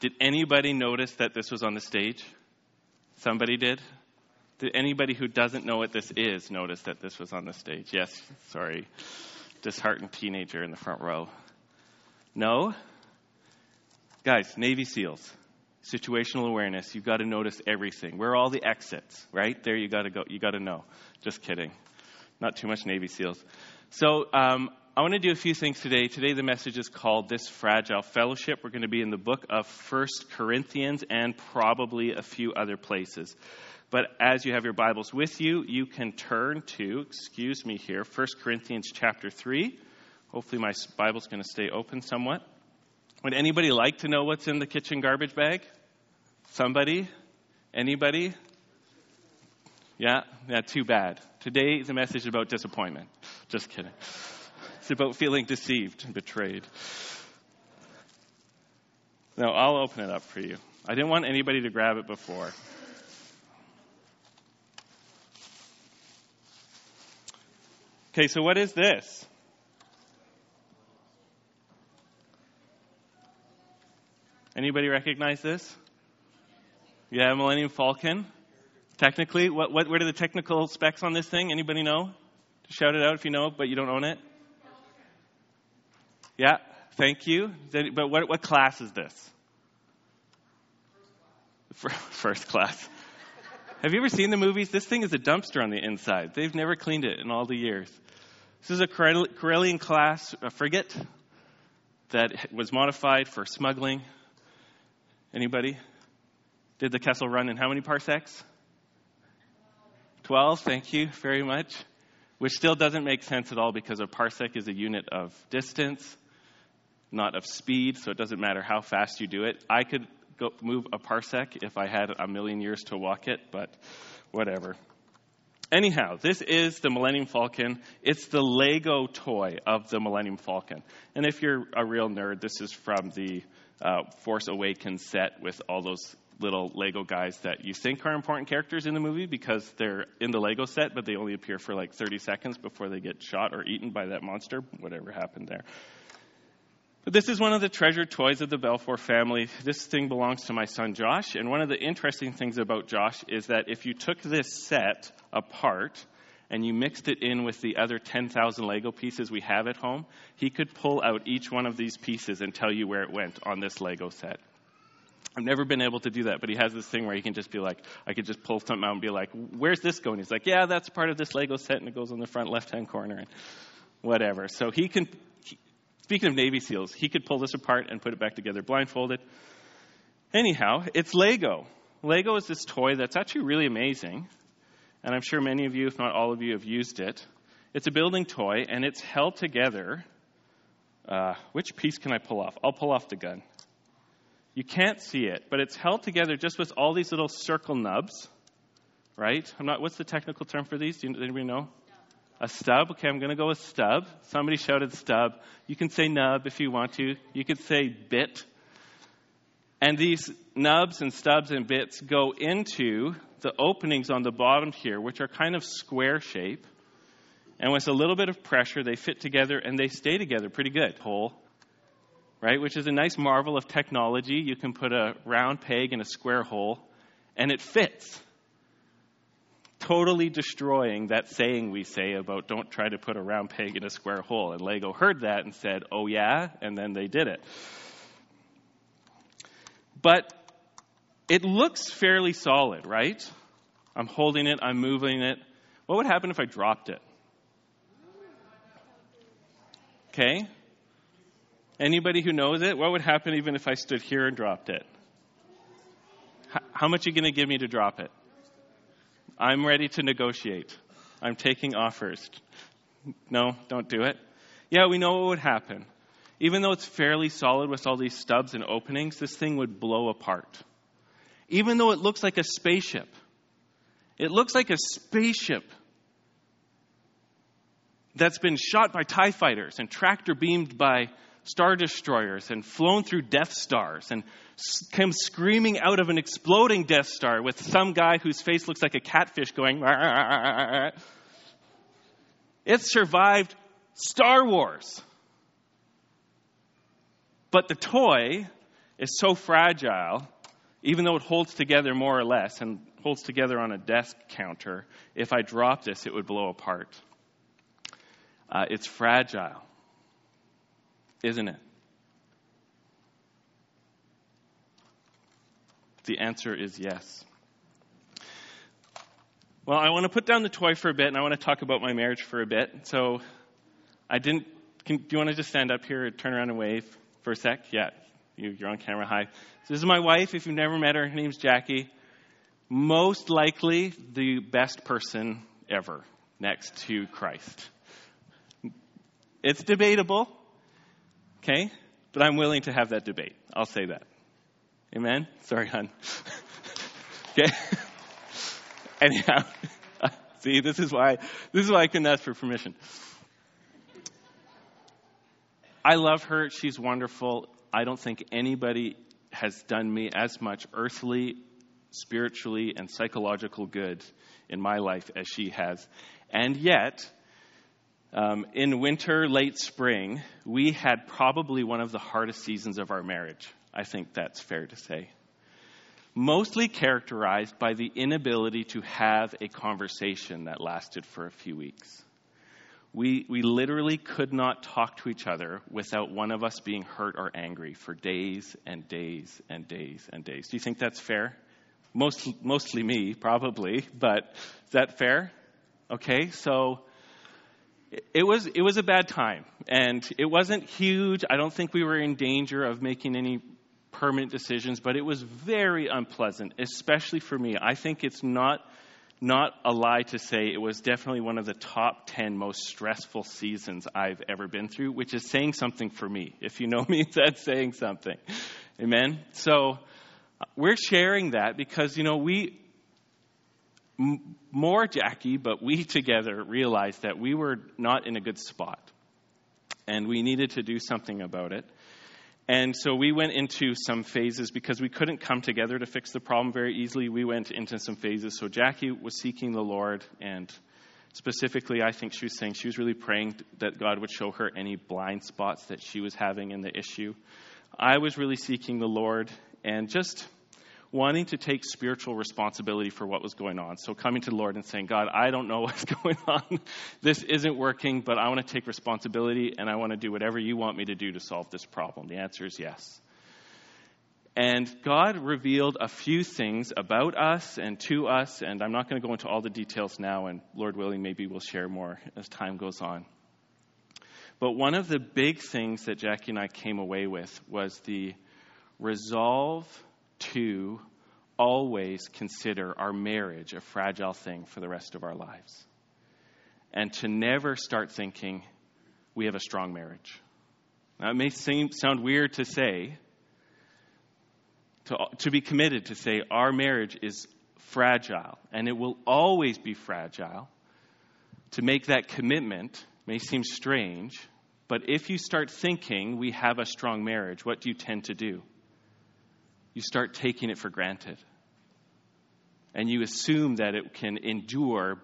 Did anybody notice that this was on the stage? Somebody did? Did anybody who doesn't know what this is notice that this was on the stage? Yes, sorry. Disheartened teenager in the front row. No? Guys, Navy SEALs, situational awareness, you've got to notice everything. Where are all the exits, right? There you got to go. You got to know. Just kidding. Not too much Navy SEALs. So, um, I want to do a few things today. Today, the message is called This Fragile Fellowship. We're going to be in the book of First Corinthians and probably a few other places. But as you have your Bibles with you, you can turn to, excuse me here, First Corinthians chapter 3. Hopefully, my Bible's going to stay open somewhat. Would anybody like to know what's in the kitchen garbage bag? Somebody? Anybody? Yeah? Yeah, too bad. Today, the message is about disappointment. Just kidding. It's about feeling deceived and betrayed. No, I'll open it up for you. I didn't want anybody to grab it before. Okay, so what is this? Anybody recognize this? Yeah, Millennium Falcon. Technically, what, what, what are the technical specs on this thing? Anybody know? Shout it out if you know, but you don't own it. Yeah, thank you. But what, what class is this? First class. Have you ever seen the movies? This thing is a dumpster on the inside. They've never cleaned it in all the years. This is a Corellian class a frigate that was modified for smuggling. Anybody? Did the Kessel run in how many parsecs? 12, thank you very much. Which still doesn't make sense at all because a parsec is a unit of distance not of speed, so it doesn't matter how fast you do it. I could go move a parsec if I had a million years to walk it, but whatever. Anyhow, this is the Millennium Falcon. It's the Lego toy of the Millennium Falcon. And if you're a real nerd, this is from the uh, Force Awakens set with all those little Lego guys that you think are important characters in the movie because they're in the Lego set, but they only appear for like 30 seconds before they get shot or eaten by that monster, whatever happened there. But this is one of the treasured toys of the Belfour family. This thing belongs to my son Josh. And one of the interesting things about Josh is that if you took this set apart and you mixed it in with the other 10,000 Lego pieces we have at home, he could pull out each one of these pieces and tell you where it went on this Lego set. I've never been able to do that, but he has this thing where he can just be like, I could just pull something out and be like, where's this going? He's like, yeah, that's part of this Lego set, and it goes on the front left hand corner, and whatever. So he can Speaking of Navy SEALs, he could pull this apart and put it back together blindfolded. Anyhow, it's Lego. Lego is this toy that's actually really amazing, and I'm sure many of you, if not all of you, have used it. It's a building toy, and it's held together. Uh, which piece can I pull off? I'll pull off the gun. You can't see it, but it's held together just with all these little circle nubs, right? I'm not. What's the technical term for these? Do anybody know? A stub? Okay, I'm going to go with stub. Somebody shouted stub. You can say nub if you want to. You could say bit. And these nubs and stubs and bits go into the openings on the bottom here, which are kind of square shape. And with a little bit of pressure, they fit together and they stay together pretty good. Hole, right? Which is a nice marvel of technology. You can put a round peg in a square hole and it fits totally destroying that saying we say about don't try to put a round peg in a square hole. And Lego heard that and said, oh yeah, and then they did it. But it looks fairly solid, right? I'm holding it, I'm moving it. What would happen if I dropped it? Okay? Anybody who knows it, what would happen even if I stood here and dropped it? How much are you going to give me to drop it? I'm ready to negotiate. I'm taking offers. No, don't do it. Yeah, we know what would happen. Even though it's fairly solid with all these stubs and openings, this thing would blow apart. Even though it looks like a spaceship. It looks like a spaceship that's been shot by TIE fighters and tractor beamed by Star Destroyers and flown through Death Stars and come screaming out of an exploding Death Star with some guy whose face looks like a catfish going. It survived Star Wars. But the toy is so fragile, even though it holds together more or less and holds together on a desk counter, if I drop this, it would blow apart. Uh, it's fragile, isn't it? The answer is yes. Well, I want to put down the toy for a bit and I want to talk about my marriage for a bit. So, I didn't. Can, do you want to just stand up here, turn around and wave for a sec? Yeah, you, are on camera. Hi. So this is my wife. If you've never met her, her name's Jackie. Most likely the best person ever next to Christ. It's debatable, okay? But I'm willing to have that debate. I'll say that. Amen? Sorry, hon. okay? Anyhow, see, this is why this is why I couldn't ask for permission. I love her. She's wonderful. I don't think anybody has done me as much earthly, spiritually, and psychological good in my life as she has. And yet, um, in winter, late spring, we had probably one of the hardest seasons of our marriage. I think that's fair to say mostly characterized by the inability to have a conversation that lasted for a few weeks. We, we literally could not talk to each other without one of us being hurt or angry for days and days and days and days. Do you think that's fair? Most, mostly me, probably, but is that fair? Okay, so it was it was a bad time and it wasn't huge i don't think we were in danger of making any permanent decisions, but it was very unpleasant, especially for me. I think it's not not a lie to say it was definitely one of the top 10 most stressful seasons I've ever been through, which is saying something for me. If you know me, that's saying something. Amen. So we're sharing that because you know we more Jackie, but we together realized that we were not in a good spot and we needed to do something about it. And so we went into some phases because we couldn't come together to fix the problem very easily. We went into some phases. So Jackie was seeking the Lord, and specifically, I think she was saying she was really praying that God would show her any blind spots that she was having in the issue. I was really seeking the Lord and just wanting to take spiritual responsibility for what was going on. So coming to the Lord and saying, God, I don't know what's going on. this isn't working, but I want to take responsibility and I want to do whatever you want me to do to solve this problem. The answer is yes. And God revealed a few things about us and to us, and I'm not going to go into all the details now, and Lord willing, maybe we'll share more as time goes on. But one of the big things that Jackie and I came away with was the resolve to always consider our marriage a fragile thing for the rest of our lives. And to never start thinking we have a strong marriage. Now, it may seem, sound weird to say, to, to be committed to say our marriage is fragile and it will always be fragile. To make that commitment may seem strange, but if you start thinking we have a strong marriage, what do you tend to do? You start taking it for granted. And you assume that it can endure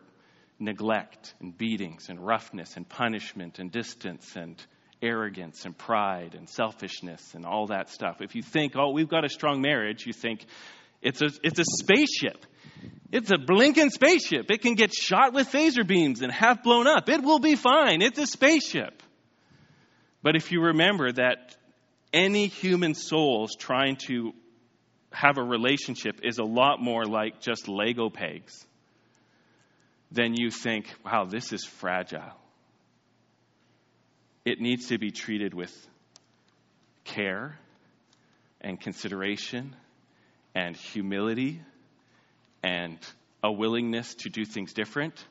neglect and beatings and roughness and punishment and distance and arrogance and pride and selfishness and all that stuff. If you think, oh, we've got a strong marriage, you think it's a, it's a spaceship. It's a blinking spaceship. It can get shot with phaser beams and half blown up. It will be fine. It's a spaceship. But if you remember that any human souls trying to have a relationship is a lot more like just Lego pegs, than you think, wow, this is fragile. It needs to be treated with care and consideration and humility and a willingness to do things different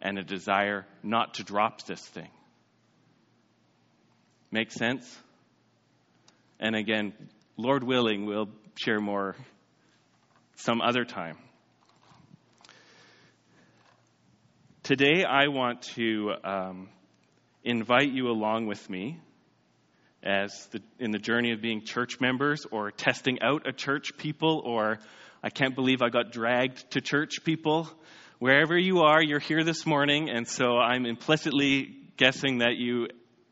and a desire not to drop this thing. Make sense? And again, Lord willing, we'll share more some other time. Today, I want to um, invite you along with me as the, in the journey of being church members or testing out a church people or I can't believe I got dragged to church people. Wherever you are, you're here this morning, and so I'm implicitly guessing that you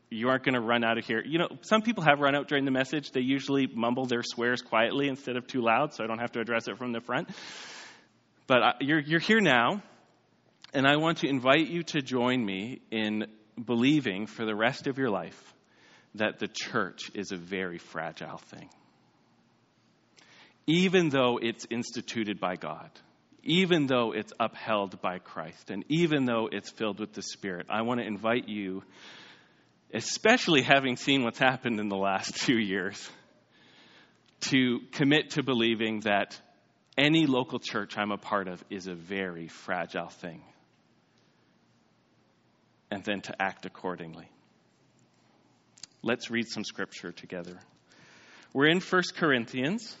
you aren't going to run out of here. You know, some people have run out during the message. They usually mumble their swears quietly instead of too loud, so I don't have to address it from the front. But uh, you're, you're here now, and I want to invite you to join me in believing for the rest of your life that the church is a very fragile thing. Even though it's instituted by God, even though it's upheld by Christ, and even though it's filled with the Spirit, I want to invite you especially having seen what's happened in the last two years, to commit to believing that any local church I'm a part of is a very fragile thing, and then to act accordingly. Let's read some scripture together. We're in 1 Corinthians,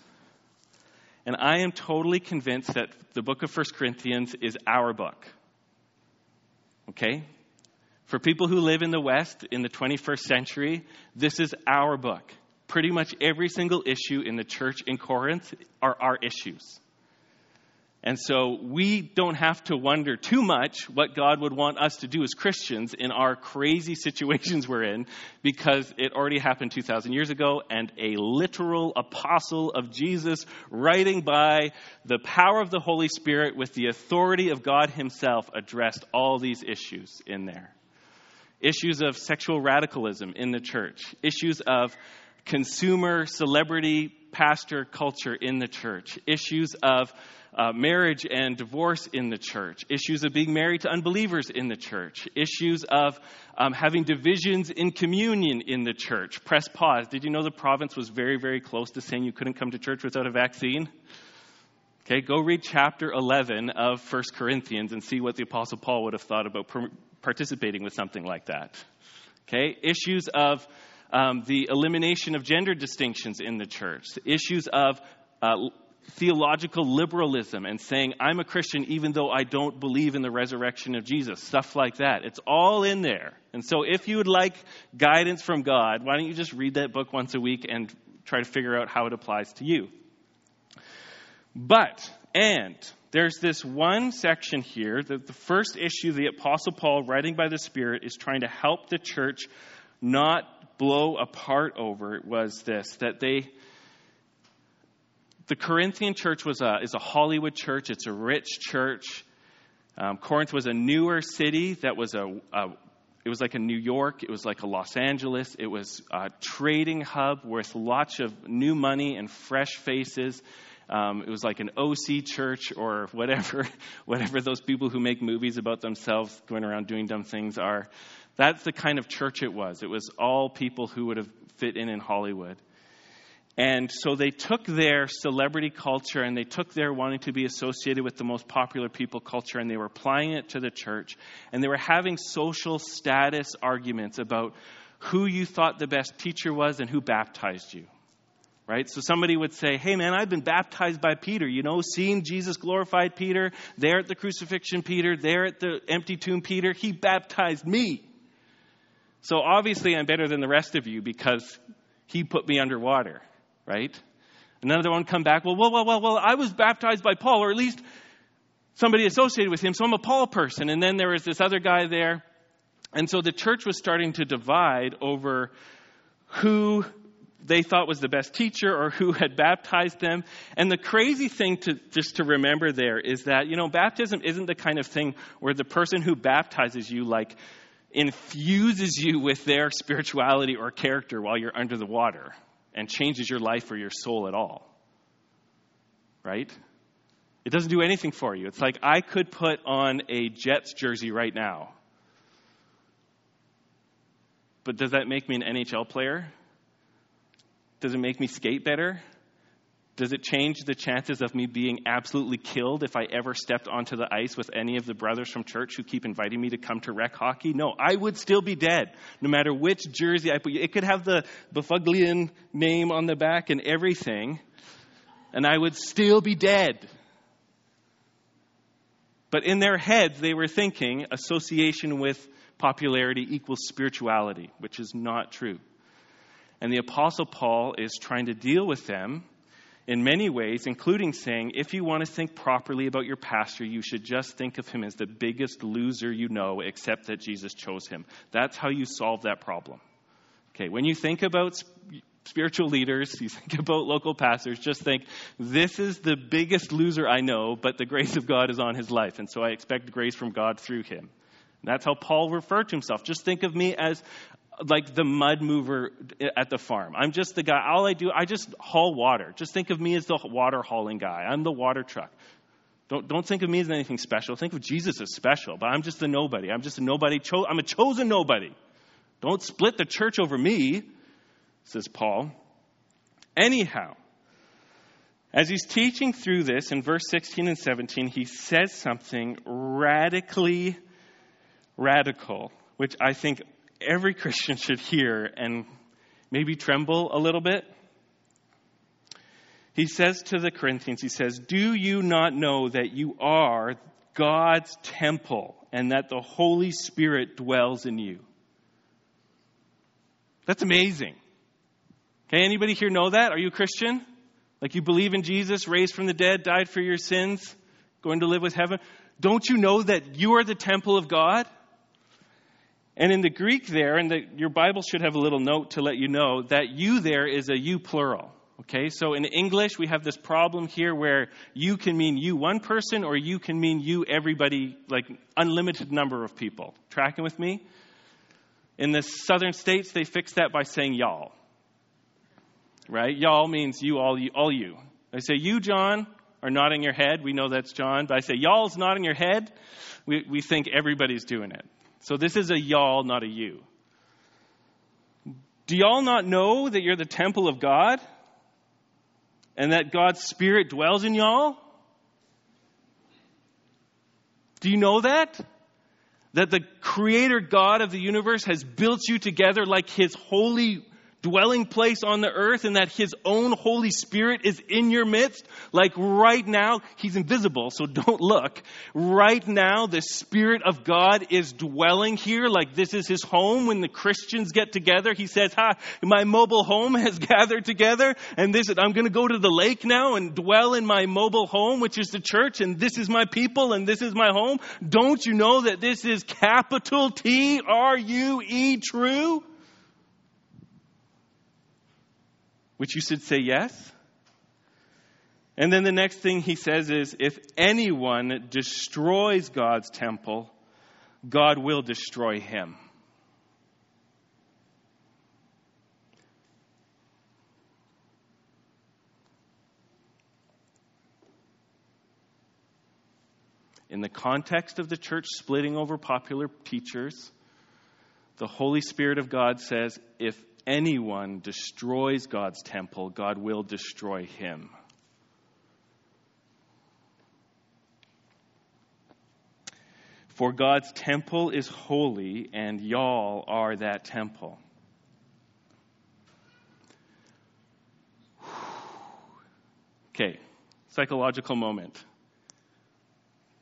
and I am totally convinced that the book of 1 Corinthians is our book. Okay? For people who live in the West in the 21st century, this is our book. Pretty much every single issue in the church in Corinth are our issues. And so we don't have to wonder too much what God would want us to do as Christians in our crazy situations we're in because it already happened 2,000 years ago and a literal apostle of Jesus writing by the power of the Holy Spirit with the authority of God Himself addressed all these issues in there issues of sexual radicalism in the church, issues of consumer celebrity pastor culture in the church, issues of uh, marriage and divorce in the church, issues of being married to unbelievers in the church, issues of um, having divisions in communion in the church. Press pause. Did you know the province was very, very close to saying you couldn't come to church without a vaccine? Okay, go read chapter 11 of 1 Corinthians and see what the Apostle Paul would have thought about participating with something like that. Okay, issues of um, the elimination of gender distinctions in the church, issues of uh, theological liberalism and saying, I'm a Christian even though I don't believe in the resurrection of Jesus, stuff like that. It's all in there. And so if you would like guidance from God, why don't you just read that book once a week and try to figure out how it applies to you? But, and, there's this one section here that the first issue the Apostle Paul, writing by the Spirit, is trying to help the church not blow apart over was this that they the Corinthian church was a, is a Hollywood church. It's a rich church. Um, Corinth was a newer city that was a, a, it was like a New York. It was like a Los Angeles. It was a trading hub with lots of new money and fresh faces. Um, it was like an OC church or whatever, whatever those people who make movies about themselves going around doing dumb things are. That's the kind of church it was. It was all people who would have fit in in Hollywood. And so they took their celebrity culture and they took their wanting to be associated with the most popular people culture and they were applying it to the church. And they were having social status arguments about who you thought the best teacher was and who baptized you right? So somebody would say, Hey, man, I've been baptized by Peter. You know, seeing Jesus glorified Peter, there at the crucifixion, Peter, there at the empty tomb, Peter, he baptized me. So obviously, I'm better than the rest of you because he put me underwater, right? Another one come back, well, well, well, well, well, I was baptized by Paul, or at least somebody associated with him, so I'm a Paul person. And then there was this other guy there. And so the church was starting to divide over who they thought was the best teacher or who had baptized them. And the crazy thing to just to remember there is that, you know, baptism isn't the kind of thing where the person who baptizes you like infuses you with their spirituality or character while you're under the water and changes your life or your soul at all. Right? It doesn't do anything for you. It's like I could put on a Jets jersey right now. But does that make me an NHL player? Does it make me skate better? Does it change the chances of me being absolutely killed if I ever stepped onto the ice with any of the brothers from church who keep inviting me to come to rec hockey? No, I would still be dead, no matter which jersey I put. It could have the Byfuglien name on the back and everything, and I would still be dead. But in their heads, they were thinking association with popularity equals spirituality, which is not true. And the Apostle Paul is trying to deal with them in many ways, including saying, if you want to think properly about your pastor, you should just think of him as the biggest loser you know, except that Jesus chose him. That's how you solve that problem. Okay, when you think about spiritual leaders, you think about local pastors, just think, this is the biggest loser I know, but the grace of God is on his life, and so I expect grace from God through him. That's how Paul referred to himself. Just think of me as like the mud mover at the farm. I'm just the guy. All I do, I just haul water. Just think of me as the water hauling guy. I'm the water truck. Don't, don't think of me as anything special. Think of Jesus as special, but I'm just a nobody. I'm just a nobody. Cho- I'm a chosen nobody. Don't split the church over me, says Paul. Anyhow, as he's teaching through this in verse 16 and 17, he says something radically radical, which I think every Christian should hear and maybe tremble a little bit. He says to the Corinthians, he says, Do you not know that you are God's temple and that the Holy Spirit dwells in you? That's amazing. Okay, anybody here know that? Are you a Christian? Like you believe in Jesus, raised from the dead, died for your sins, going to live with heaven? Don't you know that you are the temple of God? And in the Greek there, and the, your Bible should have a little note to let you know that you there is a you plural. Okay, so in English, we have this problem here where you can mean you one person or you can mean you everybody, like unlimited number of people. Tracking with me? In the southern states, they fix that by saying y'all. Right? Y'all means you, all you, all you. I say you, John, are nodding your head. We know that's John. But I say y'all's nodding your head. We, we think everybody's doing it. So this is a y'all, not a you. Do y'all not know that you're the temple of God and that God's Spirit dwells in y'all? Do you know that? That the Creator God of the universe has built you together like His holy dwelling place on the earth and that his own Holy Spirit is in your midst. Like right now, he's invisible, so don't look. Right now, the Spirit of God is dwelling here, like this is his home. When the Christians get together, he says, Ha, my mobile home has gathered together, and this, I'm gonna go to the lake now and dwell in my mobile home, which is the church, and this is my people, and this is my home. Don't you know that this is capital T R U E true? Which you should say yes. And then the next thing he says is if anyone destroys God's temple, God will destroy him. In the context of the church splitting over popular teachers, the Holy Spirit of God says if anyone destroys God's temple, God will destroy him. For God's temple is holy, and y'all are that temple. Okay, psychological moment.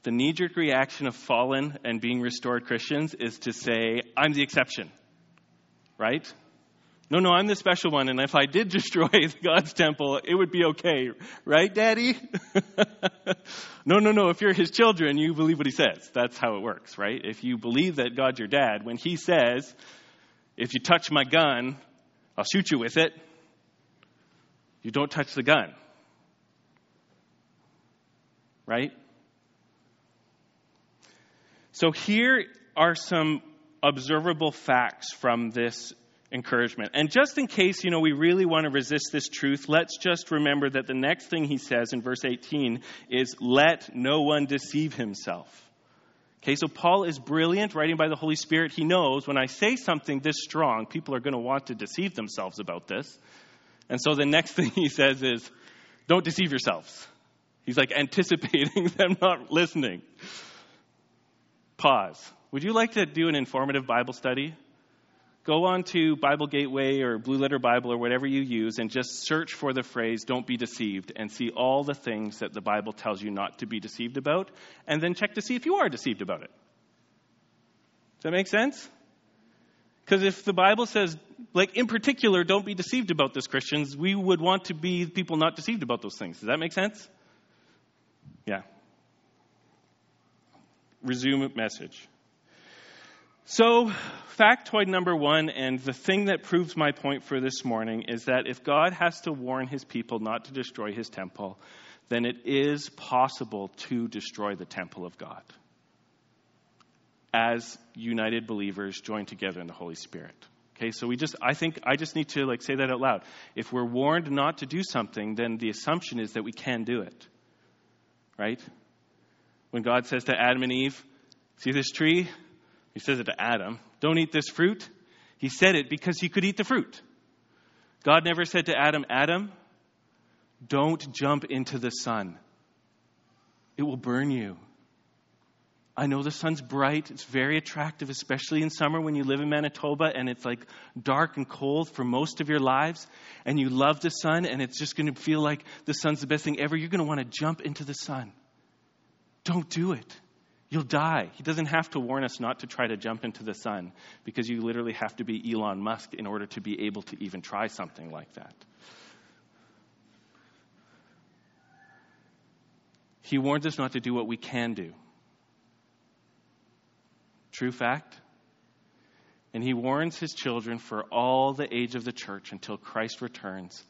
The knee jerk reaction of fallen and being restored Christians is to say, I'm the exception, right? No, no, I'm the special one, and if I did destroy God's temple, it would be okay. Right, Daddy? no, no, no. If you're his children, you believe what he says. That's how it works, right? If you believe that God's your dad, when he says, if you touch my gun, I'll shoot you with it, you don't touch the gun. Right? So here are some observable facts from this encouragement. And just in case, you know, we really want to resist this truth, let's just remember that the next thing he says in verse 18 is, let no one deceive himself. Okay, so Paul is brilliant, writing by the Holy Spirit. He knows when I say something this strong, people are going to want to deceive themselves about this. And so the next thing he says is, don't deceive yourselves. He's like anticipating them not listening. Pause. Would you like to do an informative Bible study? Go on to Bible Gateway or Blue Letter Bible or whatever you use and just search for the phrase, don't be deceived, and see all the things that the Bible tells you not to be deceived about, and then check to see if you are deceived about it. Does that make sense? Because if the Bible says, like in particular, don't be deceived about this, Christians, we would want to be people not deceived about those things. Does that make sense? Yeah. Resume message. So, factoid number one, and the thing that proves my point for this morning, is that if God has to warn his people not to destroy his temple, then it is possible to destroy the temple of God as united believers joined together in the Holy Spirit. Okay, so we just, I think, I just need to like say that out loud. If we're warned not to do something, then the assumption is that we can do it. Right? When God says to Adam and Eve, see this tree? He says it to Adam, don't eat this fruit. He said it because he could eat the fruit. God never said to Adam, Adam, don't jump into the sun. It will burn you. I know the sun's bright. It's very attractive, especially in summer when you live in Manitoba and it's like dark and cold for most of your lives. And you love the sun and it's just going to feel like the sun's the best thing ever. You're going to want to jump into the sun. Don't do it. You'll die. He doesn't have to warn us not to try to jump into the sun because you literally have to be Elon Musk in order to be able to even try something like that. He warns us not to do what we can do. True fact. And he warns his children for all the age of the church until Christ returns.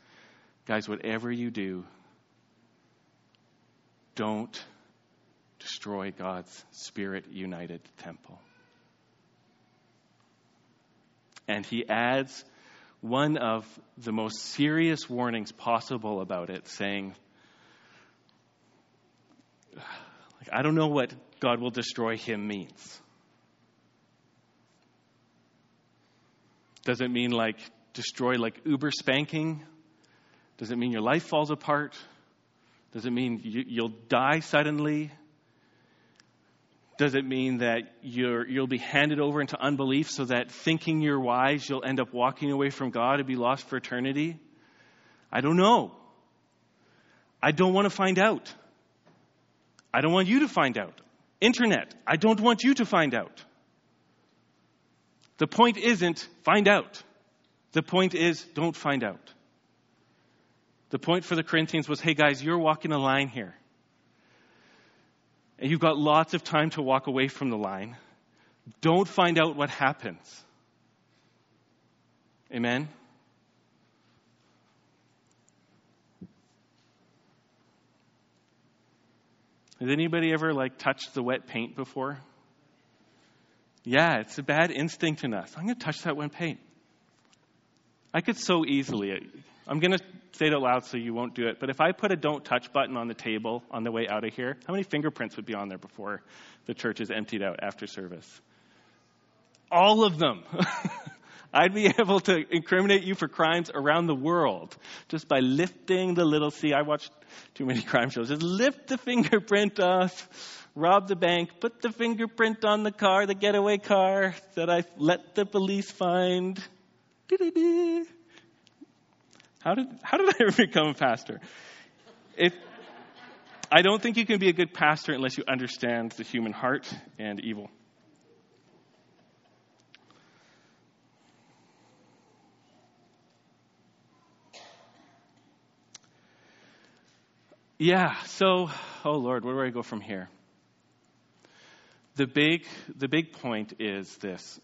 Guys, whatever you do, don't destroy God's spirit united temple. And he adds one of the most serious warnings possible about it, saying, I don't know what God will destroy him means. Does it mean like destroy like uber spanking? Does it mean your life falls apart? Does it mean you, will die suddenly? Does it mean that you will be handed over into unbelief so that thinking you're wise, you'll end up walking away from God and be lost for eternity? I don't know. I don't want to find out. I don't want you to find out. Internet, I don't want you to find out. The point isn't find out. The point is don't find out. The point for the Corinthians was hey guys, you're walking a line here and you've got lots of time to walk away from the line, don't find out what happens. Amen? Has anybody ever like touched the wet paint before? Yeah, it's a bad instinct in us. I'm going to touch that wet paint. I could so easily. I'm going to say it out loud so you won't do it. But if I put a don't touch button on the table on the way out of here, how many fingerprints would be on there before the church is emptied out after service? All of them. I'd be able to incriminate you for crimes around the world just by lifting the little C. I watched too many crime shows. Just lift the fingerprint off, rob the bank, put the fingerprint on the car, the getaway car that I let the police find. How did, how did I ever become a pastor? If, I don't think you can be a good pastor unless you understand the human heart and evil. Yeah, so, oh Lord, where do I go from here? The big, the big point is this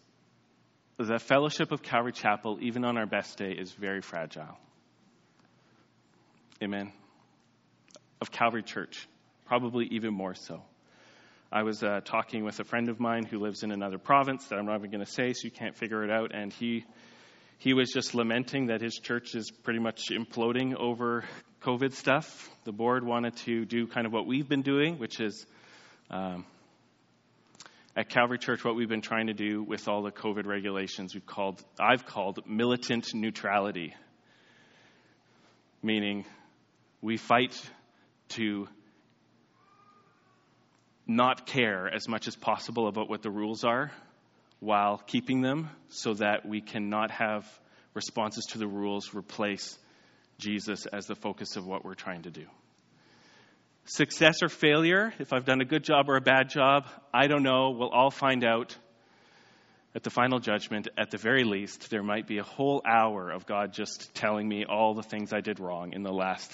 the fellowship of Calvary Chapel, even on our best day, is very fragile. Amen. Of Calvary Church, probably even more so. I was uh, talking with a friend of mine who lives in another province that I'm not even going to say, so you can't figure it out. And he he was just lamenting that his church is pretty much imploding over COVID stuff. The board wanted to do kind of what we've been doing, which is um, at Calvary Church, what we've been trying to do with all the COVID regulations, we've called I've called militant neutrality, meaning we fight to not care as much as possible about what the rules are while keeping them so that we cannot have responses to the rules replace Jesus as the focus of what we're trying to do. Success or failure, if I've done a good job or a bad job, I don't know. We'll all find out at the final judgment. At the very least, there might be a whole hour of God just telling me all the things I did wrong in the last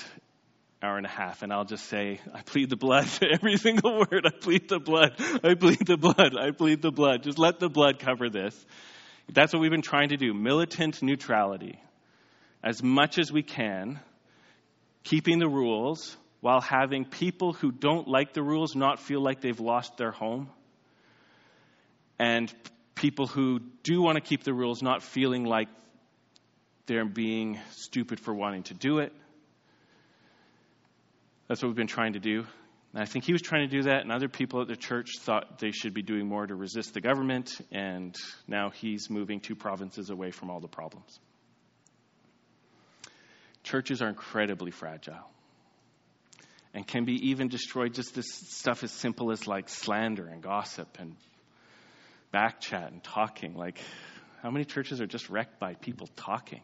hour and a half, and I'll just say, I plead the blood. For every single word, I plead the blood. I plead the blood. I plead the blood. Just let the blood cover this. That's what we've been trying to do militant neutrality. As much as we can, keeping the rules while having people who don't like the rules not feel like they've lost their home. And people who do want to keep the rules not feeling like they're being stupid for wanting to do it. That's what we've been trying to do. And I think he was trying to do that, and other people at the church thought they should be doing more to resist the government, and now he's moving two provinces away from all the problems. Churches are incredibly fragile and can be even destroyed just this stuff as simple as like slander and gossip and back chat and talking. Like, how many churches are just wrecked by people talking?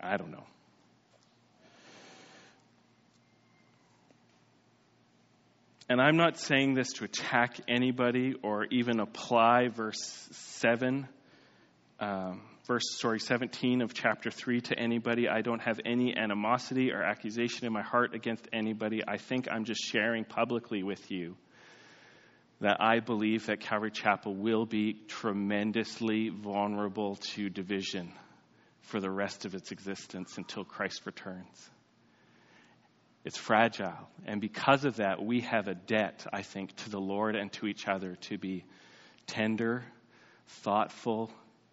I don't know. And I'm not saying this to attack anybody or even apply verse 7, um, verse, sorry, 17 of chapter 3 to anybody. I don't have any animosity or accusation in my heart against anybody. I think I'm just sharing publicly with you that I believe that Calvary Chapel will be tremendously vulnerable to division for the rest of its existence until Christ returns. It's fragile. And because of that, we have a debt, I think, to the Lord and to each other to be tender, thoughtful,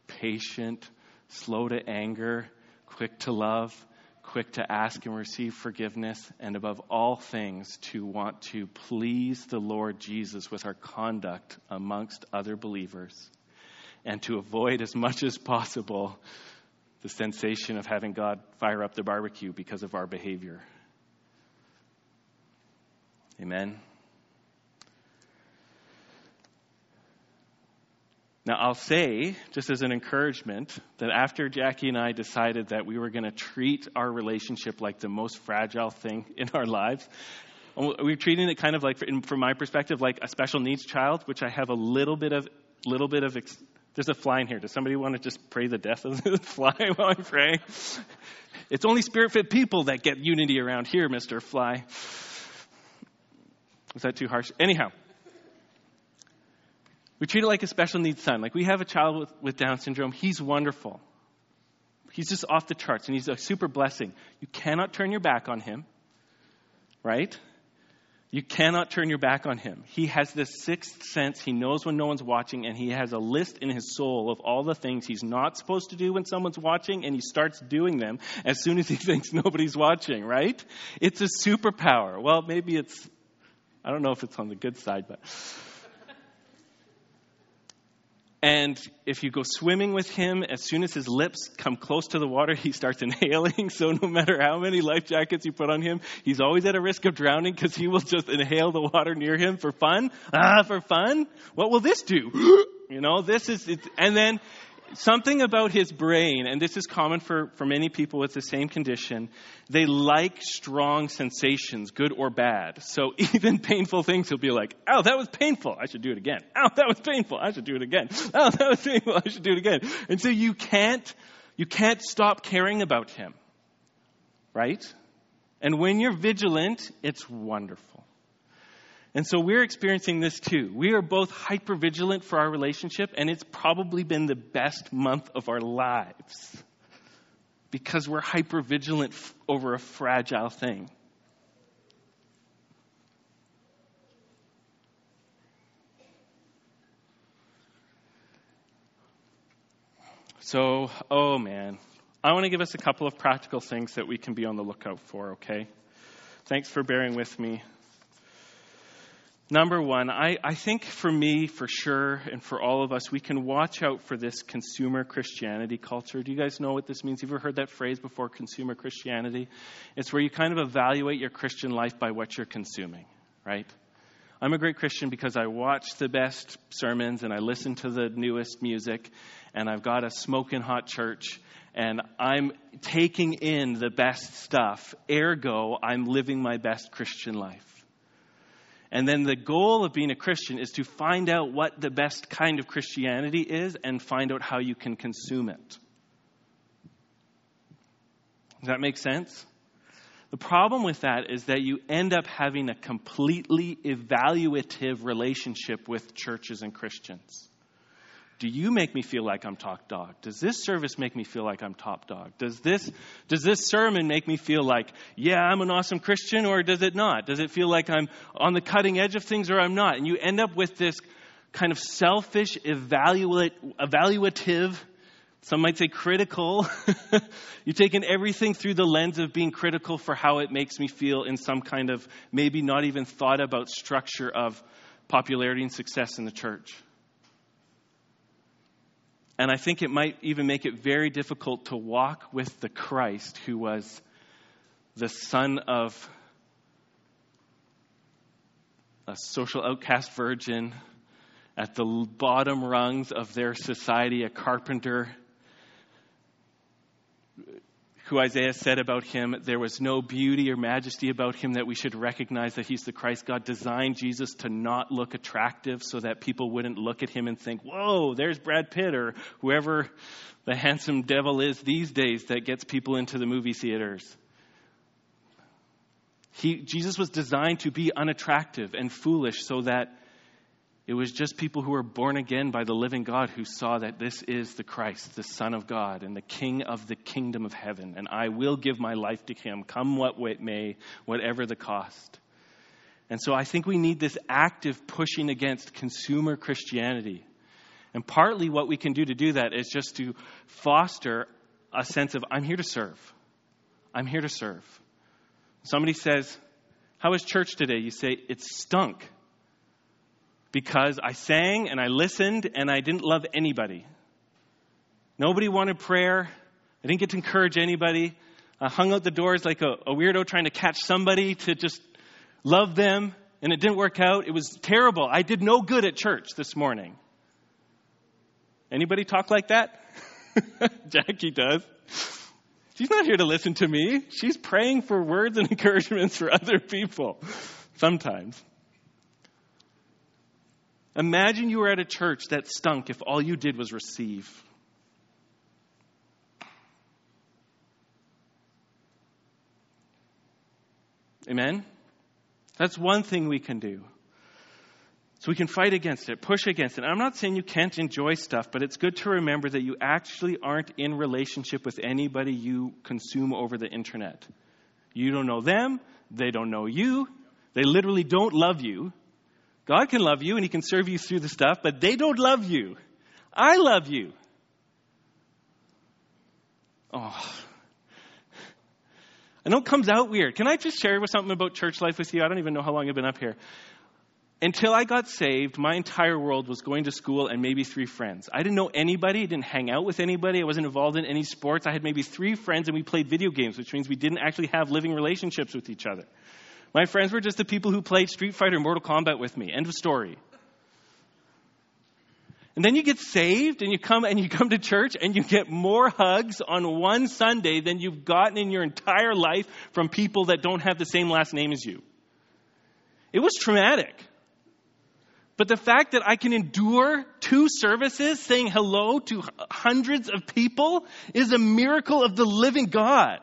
patient, slow to anger, quick to love, quick to ask and receive forgiveness, and above all things, to want to please the Lord Jesus with our conduct amongst other believers, and to avoid as much as possible the sensation of having God fire up the barbecue because of our behavior. Amen. Now, I'll say, just as an encouragement, that after Jackie and I decided that we were going to treat our relationship like the most fragile thing in our lives, um, we are treating it kind of like, from my perspective, like a special needs child, which I have a little bit of, little bit of. There's a fly in here. Does somebody want to just pray the death of the fly while I'm praying? It's only spirit-filled people that get unity around here, Mister Fly. Was that too harsh? Anyhow, we treat it like a special needs son. Like we have a child with, with Down syndrome. He's wonderful. He's just off the charts and he's a super blessing. You cannot turn your back on him, right? You cannot turn your back on him. He has this sixth sense. He knows when no one's watching, and he has a list in his soul of all the things he's not supposed to do when someone's watching, and he starts doing them as soon as he thinks nobody's watching, right? It's a superpower. Well, maybe it's I don't know if it's on the good side, but. And if you go swimming with him, as soon as his lips come close to the water, he starts inhaling. So no matter how many life jackets you put on him, he's always at a risk of drowning because he will just inhale the water near him for fun. Ah, for fun? What will this do? you know, this is, and then something about his brain, and this is common for, for many people with the same condition, they like strong sensations, good or bad. So even painful things, he'll be like, oh, that was painful. I should do it again. Oh, that was painful. I should do it again. Oh, that was painful. I should do it again. And so you can't, you can't stop caring about him. Right? And when you're vigilant, it's wonderful. And so we're experiencing this too. We are both hyper vigilant for our relationship, and it's probably been the best month of our lives because we're hyper vigilant over a fragile thing. So, oh man, I want to give us a couple of practical things that we can be on the lookout for, okay? Thanks for bearing with me. Number one, I, I think for me, for sure, and for all of us, we can watch out for this consumer Christianity culture. Do you guys know what this means? You've ever heard that phrase before, consumer Christianity? It's where you kind of evaluate your Christian life by what you're consuming, right? I'm a great Christian because I watch the best sermons and I listen to the newest music, and I've got a smoking hot church, and I'm taking in the best stuff. Ergo, I'm living my best Christian life. And then the goal of being a Christian is to find out what the best kind of Christianity is and find out how you can consume it. Does that make sense? The problem with that is that you end up having a completely evaluative relationship with churches and Christians. Do you make me feel like I'm top dog? Does this service make me feel like I'm top dog? Does this, does this sermon make me feel like, yeah, I'm an awesome Christian, or does it not? Does it feel like I'm on the cutting edge of things or I'm not? And you end up with this kind of selfish, evaluate, evaluative some might say critical. You've taken everything through the lens of being critical for how it makes me feel in some kind of maybe not even thought about structure of popularity and success in the church. And I think it might even make it very difficult to walk with the Christ who was the son of a social outcast virgin at the bottom rungs of their society, a carpenter who Isaiah said about him, there was no beauty or majesty about him that we should recognize that he's the Christ. God designed Jesus to not look attractive so that people wouldn't look at him and think, whoa, there's Brad Pitt or whoever the handsome devil is these days that gets people into the movie theaters. He, Jesus was designed to be unattractive and foolish so that it was just people who were born again by the living God who saw that this is the Christ, the Son of God, and the King of the kingdom of heaven. And I will give my life to him, come what may, whatever the cost. And so I think we need this active pushing against consumer Christianity. And partly what we can do to do that is just to foster a sense of, I'm here to serve. I'm here to serve. Somebody says, How was church today? You say, It stunk because I sang and I listened and I didn't love anybody. Nobody wanted prayer. I didn't get to encourage anybody. I hung out the doors like a, a weirdo trying to catch somebody to just love them, and it didn't work out. It was terrible. I did no good at church this morning. Anybody talk like that? Jackie does. She's not here to listen to me. She's praying for words and encouragements for other people sometimes. Imagine you were at a church that stunk if all you did was receive. Amen? That's one thing we can do. So we can fight against it, push against it. I'm not saying you can't enjoy stuff, but it's good to remember that you actually aren't in relationship with anybody you consume over the internet. You don't know them, they don't know you, they literally don't love you. God can love you and He can serve you through the stuff, but they don't love you. I love you. Oh. I know it comes out weird. Can I just share with something about church life with you? I don't even know how long I've been up here. Until I got saved, my entire world was going to school and maybe three friends. I didn't know anybody, didn't hang out with anybody, I wasn't involved in any sports. I had maybe three friends and we played video games, which means we didn't actually have living relationships with each other. My friends were just the people who played Street Fighter Mortal Kombat with me. End of story. And then you get saved and you come and you come to church and you get more hugs on one Sunday than you've gotten in your entire life from people that don't have the same last name as you. It was traumatic. But the fact that I can endure two services saying hello to hundreds of people is a miracle of the living God.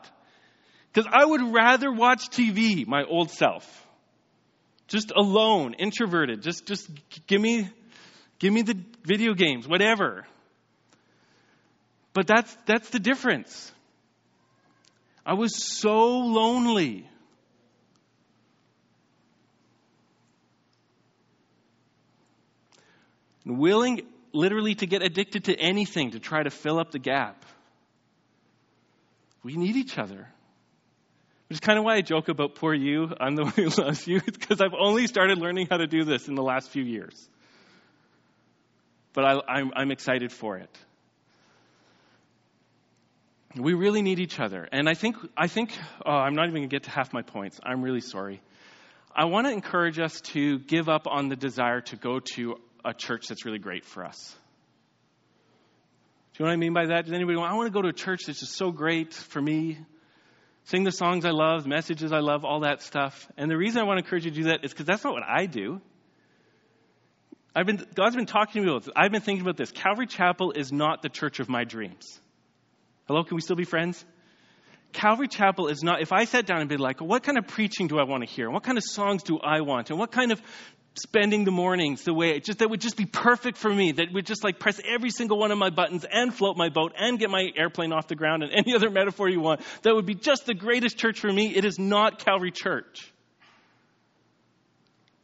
Because I would rather watch TV, my old self. Just alone, introverted. Just, just give me, give me the video games, whatever. But that's, that's the difference. I was so lonely. And willing literally to get addicted to anything to try to fill up the gap. We need each other. Which is kind of why I joke about poor you. I'm the one who loves you. Because I've only started learning how to do this in the last few years. But I, I'm, I'm excited for it. We really need each other. And I think, I think oh, I'm not even going to get to half my points. I'm really sorry. I want to encourage us to give up on the desire to go to a church that's really great for us. Do you know what I mean by that? Does anybody want, I want to go to a church that's just so great for me? Sing the songs I love, messages I love, all that stuff. And the reason I want to encourage you to do that is because that's not what I do. I've been, God's been talking to me about this. I've been thinking about this. Calvary Chapel is not the church of my dreams. Hello, can we still be friends? Calvary Chapel is not, if I sat down and be like, what kind of preaching do I want to hear? What kind of songs do I want? And what kind of spending the mornings the way it just that would just be perfect for me that would just like press every single one of my buttons and float my boat and get my airplane off the ground and any other metaphor you want. That would be just the greatest church for me. It is not calvary church.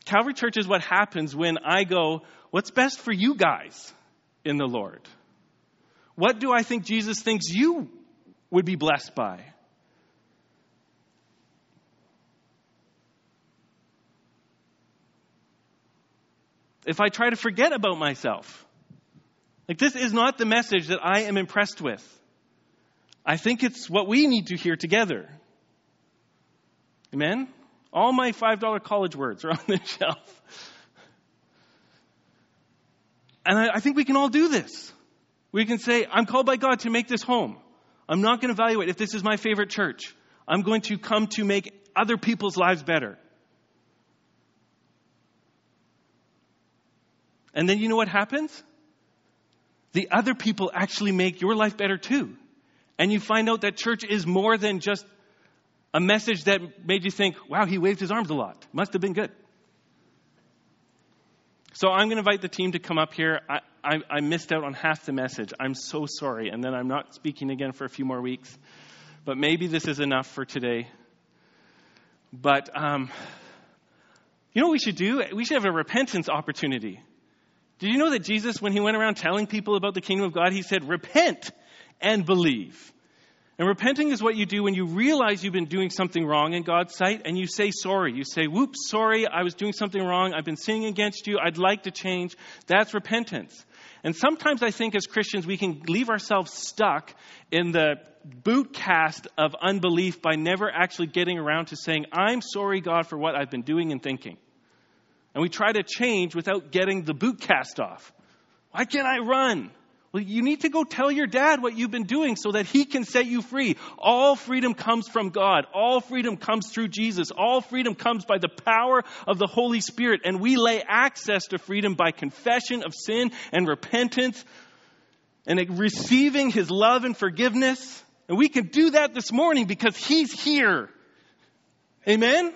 Calvary church is what happens when i go what's best for you guys in the lord? What do i think jesus thinks you would be blessed by if I try to forget about myself. Like, this is not the message that I am impressed with. I think it's what we need to hear together. Amen? All my $5 college words are on the shelf. And I, I think we can all do this. We can say, I'm called by God to make this home. I'm not going to evaluate if this is my favorite church. I'm going to come to make other people's lives better. And then you know what happens? The other people actually make your life better too. And you find out that church is more than just a message that made you think, wow, he waved his arms a lot. Must have been good. So I'm going to invite the team to come up here. I, I, I, missed out on half the message. I'm so sorry. And then I'm not speaking again for a few more weeks. But maybe this is enough for today. But um, you know what we should do? We should have a repentance opportunity. Did you know that Jesus, when he went around telling people about the kingdom of God, he said, repent and believe. And repenting is what you do when you realize you've been doing something wrong in God's sight and you say sorry. You say, whoops, sorry, I was doing something wrong. I've been sinning against you. I'd like to change. That's repentance. And sometimes I think as Christians we can leave ourselves stuck in the boot cast of unbelief by never actually getting around to saying, I'm sorry, God, for what I've been doing and thinking and we try to change without getting the boot cast off. Why can't I run? Well, you need to go tell your dad what you've been doing so that he can set you free. All freedom comes from God. All freedom comes through Jesus. All freedom comes by the power of the Holy Spirit. And we lay access to freedom by confession of sin and repentance and receiving his love and forgiveness. And we can do that this morning because he's here. Amen?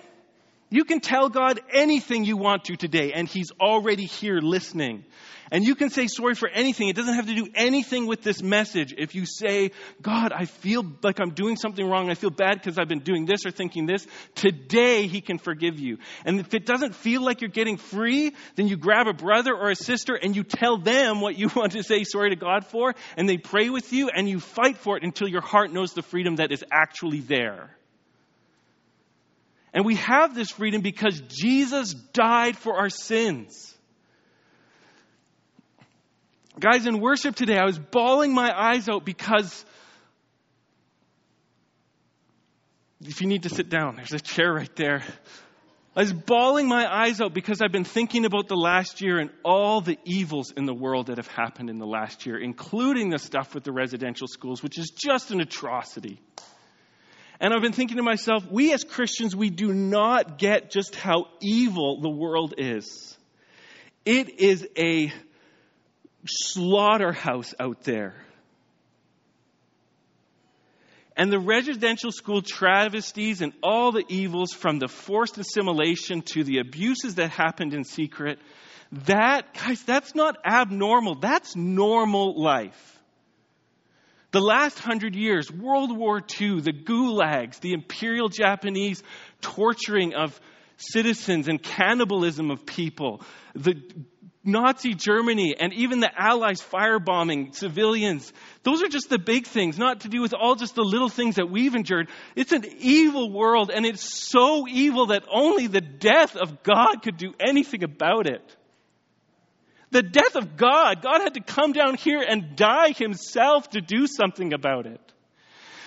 You can tell God anything you want to today, and He's already here listening. And you can say sorry for anything. It doesn't have to do anything with this message. If you say, God, I feel like I'm doing something wrong. I feel bad because I've been doing this or thinking this. Today, He can forgive you. And if it doesn't feel like you're getting free, then you grab a brother or a sister and you tell them what you want to say sorry to God for. And they pray with you and you fight for it until your heart knows the freedom that is actually there. And we have this freedom because Jesus died for our sins. Guys, in worship today, I was bawling my eyes out because if you need to sit down, there's a chair right there. I was bawling my eyes out because I've been thinking about the last year and all the evils in the world that have happened in the last year, including the stuff with the residential schools, which is just an atrocity. And I've been thinking to myself, we as Christians, we do not get just how evil the world is. It is a slaughterhouse out there. And the residential school travesties and all the evils from the forced assimilation to the abuses that happened in secret, that, guys, that's not abnormal. That's normal life. The last hundred years, World War II, the gulags, the imperial Japanese torturing of citizens and cannibalism of people, the Nazi Germany and even the Allies firebombing civilians. Those are just the big things, not to do with all just the little things that we've endured. It's an evil world and it's so evil that only the death of God could do anything about it. The death of God. God had to come down here and die himself to do something about it.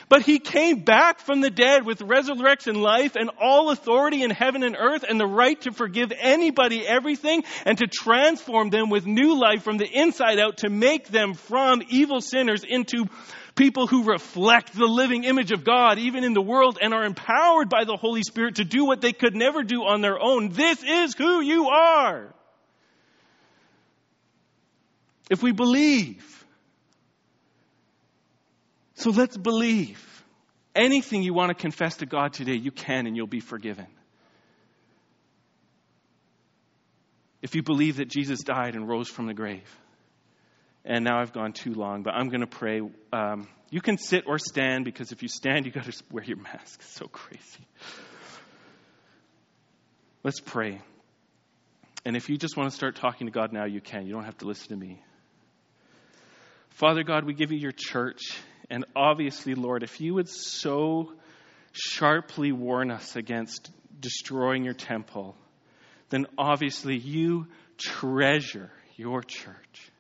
But he came back from the dead with resurrection life and all authority in heaven and earth and the right to forgive anybody everything and to transform them with new life from the inside out to make them from evil sinners into people who reflect the living image of God even in the world and are empowered by the Holy Spirit to do what they could never do on their own. This is who you are if we believe. So let's believe. Anything you want to confess to God today, you can and you'll be forgiven. If you believe that Jesus died and rose from the grave. And now I've gone too long, but I'm going to pray. Um, you can sit or stand because if you stand, you got to wear your mask. It's so crazy. Let's pray. And if you just want to start talking to God now, you can. You don't have to listen to me. Father God, we give you your church. And obviously, Lord, if you would so sharply warn us against destroying your temple, then obviously you treasure your church.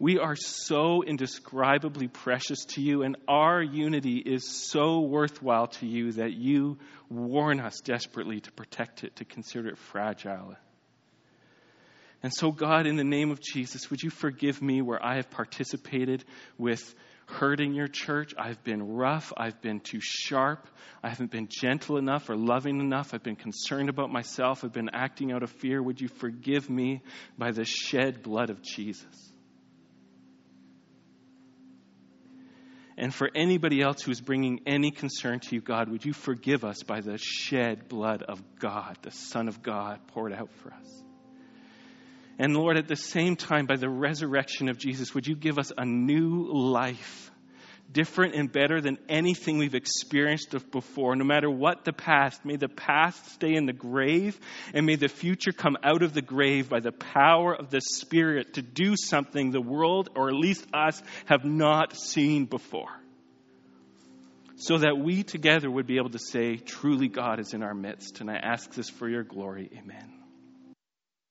We are so indescribably precious to you, and our unity is so worthwhile to you that you warn us desperately to protect it, to consider it fragile. And so, God, in the name of Jesus, would you forgive me where I have participated with hurting your church. I've been rough. I've been too sharp. I haven't been gentle enough or loving enough. I've been concerned about myself. I've been acting out of fear. Would you forgive me by the shed blood of Jesus? And for anybody else who's bringing any concern to you, God, would you forgive us by the shed blood of God, the Son of God poured out for us? And Lord, at the same time, by the resurrection of Jesus, would you give us a new life, different and better than anything we've experienced before, no matter what the past. May the past stay in the grave, and may the future come out of the grave by the power of the Spirit to do something the world, or at least us, have not seen before. So that we together would be able to say, truly God is in our midst. And I ask this for your glory. Amen.